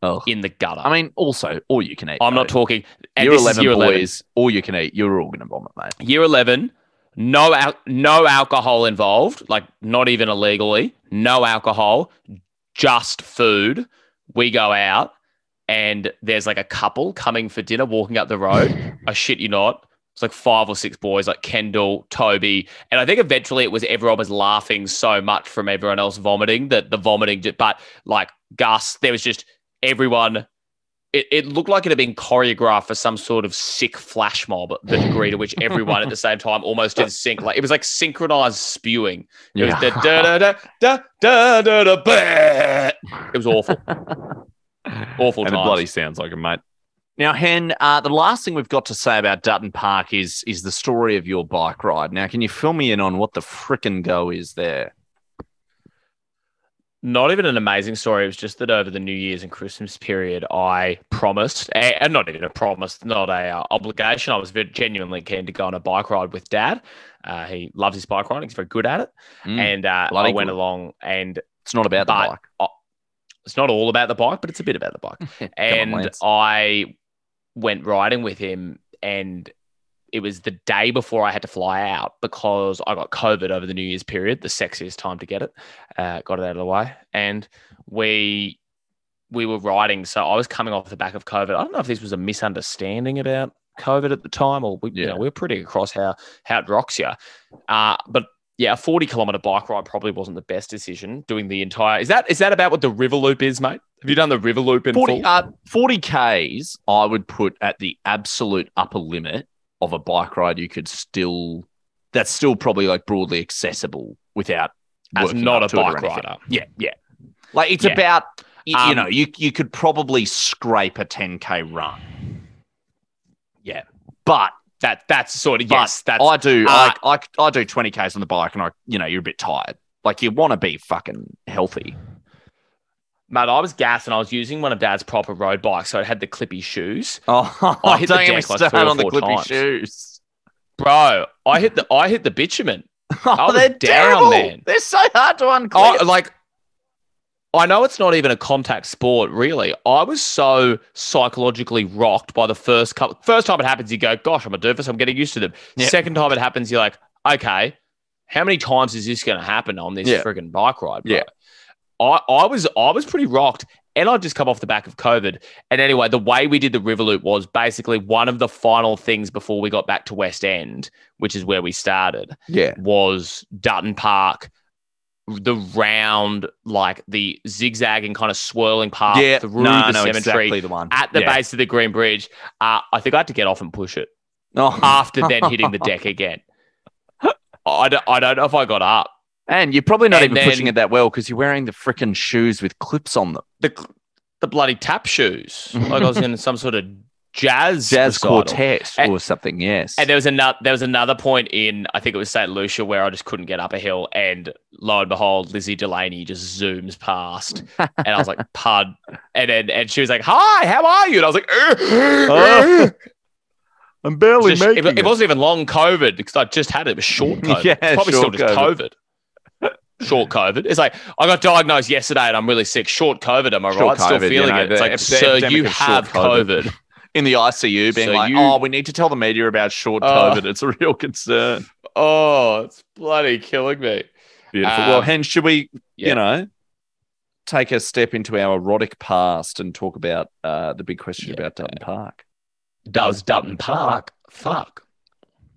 Oh. in the gutter. I mean, also, all you can eat. I'm not talking. Year this is 11 year 11. boys, all you can eat. You're all going to vomit, mate. Year 11, no al- no alcohol involved, like not even illegally. No alcohol, just food. We go out and there's like a couple coming for dinner walking up the road. I shit you not. It's like five or six boys, like Kendall, Toby. And I think eventually it was everyone was laughing so much from everyone else vomiting that the vomiting, but like Gus, there was just everyone. It, it looked like it had been choreographed for some sort of sick flash mob, the degree to which everyone at the same time almost in sync. Like it was like synchronized spewing. It was the da da da da da da da. bah. It was awful. Awful and it bloody sounds like a mate. Now, Hen, uh, the last thing we've got to say about Dutton Park is is the story of your bike ride. Now, can you fill me in on what the frickin' go is there? Not even an amazing story. It was just that over the New Year's and Christmas period, I promised, and not even a promise, not a uh, obligation. I was very genuinely keen to go on a bike ride with Dad. Uh, he loves his bike riding; he's very good at it. Mm, and uh, I went good. along and It's not about the bike. uh, it's not all about the bike, but it's a bit about the bike. and Lance. I went riding with him, and it was the day before I had to fly out because I got COVID over the New Year's period, the sexiest time to get it. Uh, got it out of the way, and we we were riding. So I was coming off the back of COVID. I don't know if this was a misunderstanding about COVID at the time, or we, you know, we were pretty across how how it rocks you. Uh, but yeah, a 40 kilometer bike ride probably wasn't the best decision. Doing the entire is that is that about what the river loop is, mate? Have you done the river loop in 40, full? uh, 40 Ks, I would put at the absolute upper limit of a bike ride you could still, that's still probably like broadly accessible without. As not a to it or bike rider. Yeah, yeah. Like it's Yeah. about, you Um, know, you, you could probably scrape a 10K run. Yeah. But, That that's sort of yes. That's I do, uh, I, I, I do 20 Ks on the bike and I, you know, you're a bit tired. Like you want to be fucking healthy. Mate. I was gassed and I was using one of Dad's proper road bikes, so it had the clippy shoes. Oh, I hit the deck like three or on the four clippy times. shoes. Bro, I hit the I hit the bitumen. Oh, they're down, terrible. man. They're so hard to unclip. Like I know it's not even a contact sport, really. I was so psychologically rocked by the first couple. First time it happens, you go, "Gosh, I'm a doofus. I'm getting used to them." Yeah. Second time it happens, you're like, "Okay, how many times is this going to happen on this Yeah. friggin' bike ride?" Bro? Yeah. I, I was I was pretty rocked, and I'd just come off the back of COVID. And anyway, the way we did the river loop was basically one of the final things before we got back to West End, which is where we started yeah. was Dutton Park, the round, like the zigzagging kind of swirling path yeah. through no, the no, cemetery exactly the one. at the yeah. base of the Green Bridge. Uh, I think I had to get off and push it Oh. after then hitting the deck again. I don't, I don't know if I got up. And you're probably not And even pushing it that well because you're wearing the freaking shoes with clips on them. The, the bloody tap shoes, like I was in some sort of jazz Jazz recital. quartet And- or something, yes. And there was another there was another point in I think it was St. Lucia where I just couldn't get up a hill, and lo and behold, Lizzie Delaney just zooms past, and I was like, "Pud," and then and she was like, "Hi, how are you?" And I was like, Oh, I'm barely Just- it, it wasn't even long COVID because I just had it. It was short COVID. Yeah, it's probably short still just COVID. COVID. Short COVID. It's like I got diagnosed yesterday and I'm really sick. Short COVID. Am I Short right? Still COVID, you feeling know, it. It's like, sir, you have COVID. COVID. in the ICU being So like, you- oh, we need to tell the media about short Oh. COVID. It's a real concern. Oh, it's bloody killing me. Beautiful. Um, well, Hen, should we, yeah. you know, take a step into our erotic past and talk about uh, the big question Yeah. about Dutton Park? Does Dutton Park fuck?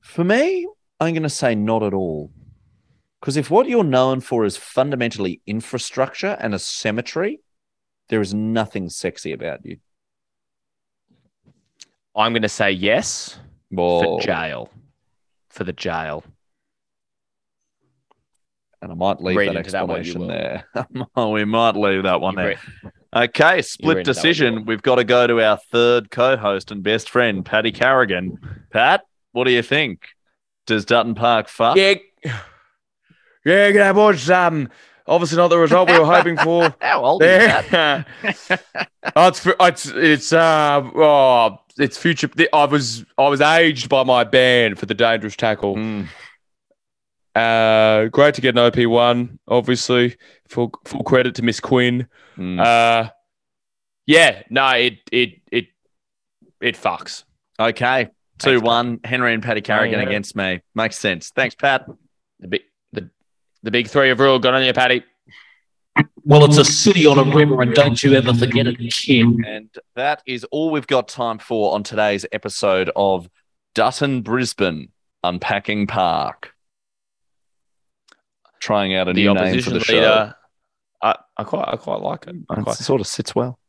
For me, I'm going to say not at all. Because if what you're known for is fundamentally infrastructure and a cemetery, there is nothing sexy about you. I'm going to say yes Well, for jail. For the jail. and I might leave Read that into that explanation there. we might leave that one You there. re- Okay, split into that decision. We've got to go to our third co-host and best friend, Paddy Carrigan. Pat, what do you think? Does Dutton Park fuck? Yeah. Yeah, g'day, boys. Um, obviously not the result we were hoping for. How old is that? Oh, it's it's it's uh oh it's future. I was I was aged by my band for the dangerous tackle. Mm. Uh, great to get an OP one. Obviously, full full credit to Miss Quinn. Mm. Uh, yeah, no, it it it it fucks. okay, two Thanks, one. Henry and Paddy Carrigan yeah. against me. Makes sense. Thanks, Pat. The big the the big three have ruled. Good on you, Paddy. Well, it's a city on a river, and don't you ever forget it, kid. And that is all we've got time for on today's episode of Dutton Brisbane Unpacking Park. Trying out a The new name for opposition the show. I, I quite I quite like it. I It sort of sits well.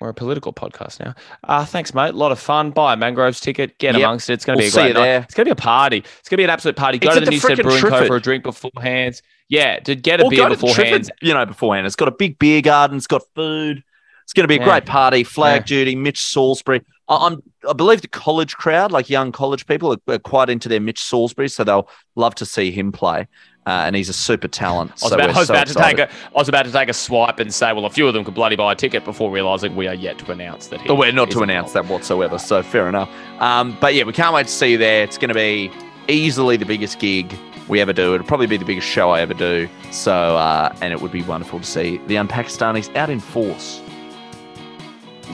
We're a political podcast now. Uh, thanks, mate. A lot of fun. Buy a Mangroves ticket. Get Yep. amongst it. It's going to We'll be a great see you night. there. It's going to be a party. It's going to be an absolute party. Go It's to the the Newstead Brewing Co for a drink beforehand. Yeah, to get a Well, beer beforehand. You know, beforehand. It's got a big beer garden. It's got food. It's going to be a Yeah. great party. Flag Yeah. duty. Mitch Salisbury. I, I'm. I believe the college crowd, like young college people, are, are quite into their Mitch Salisbury, so they'll love to see him play. Uh, and he's a super talent. I was so about, I was so about to take a I was about to take a swipe and say, well, a few of them could bloody buy a ticket before realizing we are yet to announce that. But we're not to announce that whatsoever. So fair enough. Um, but yeah, we can't wait to see you there. It's going to be easily the biggest gig we ever do. It'll probably be the biggest show I ever do. So, uh, and it would be wonderful to see the Unpakistanis out in force.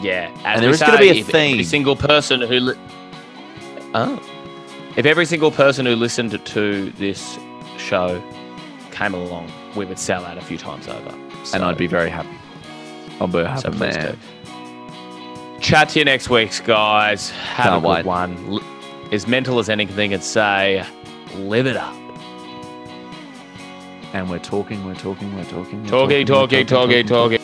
Yeah, And there is gonna be a if Every theme. single person who, li- oh, if every single person who listened to this show came along, we would sell out a few times over. And I'd be very happy. I'll be happy, so man. do. Chat to you next week, guys. Have Can't a good wait. one. As mental as anything and say, live it up. And we're talking, we're talking, we're talking. we're Talking, we're talking, talking, talking.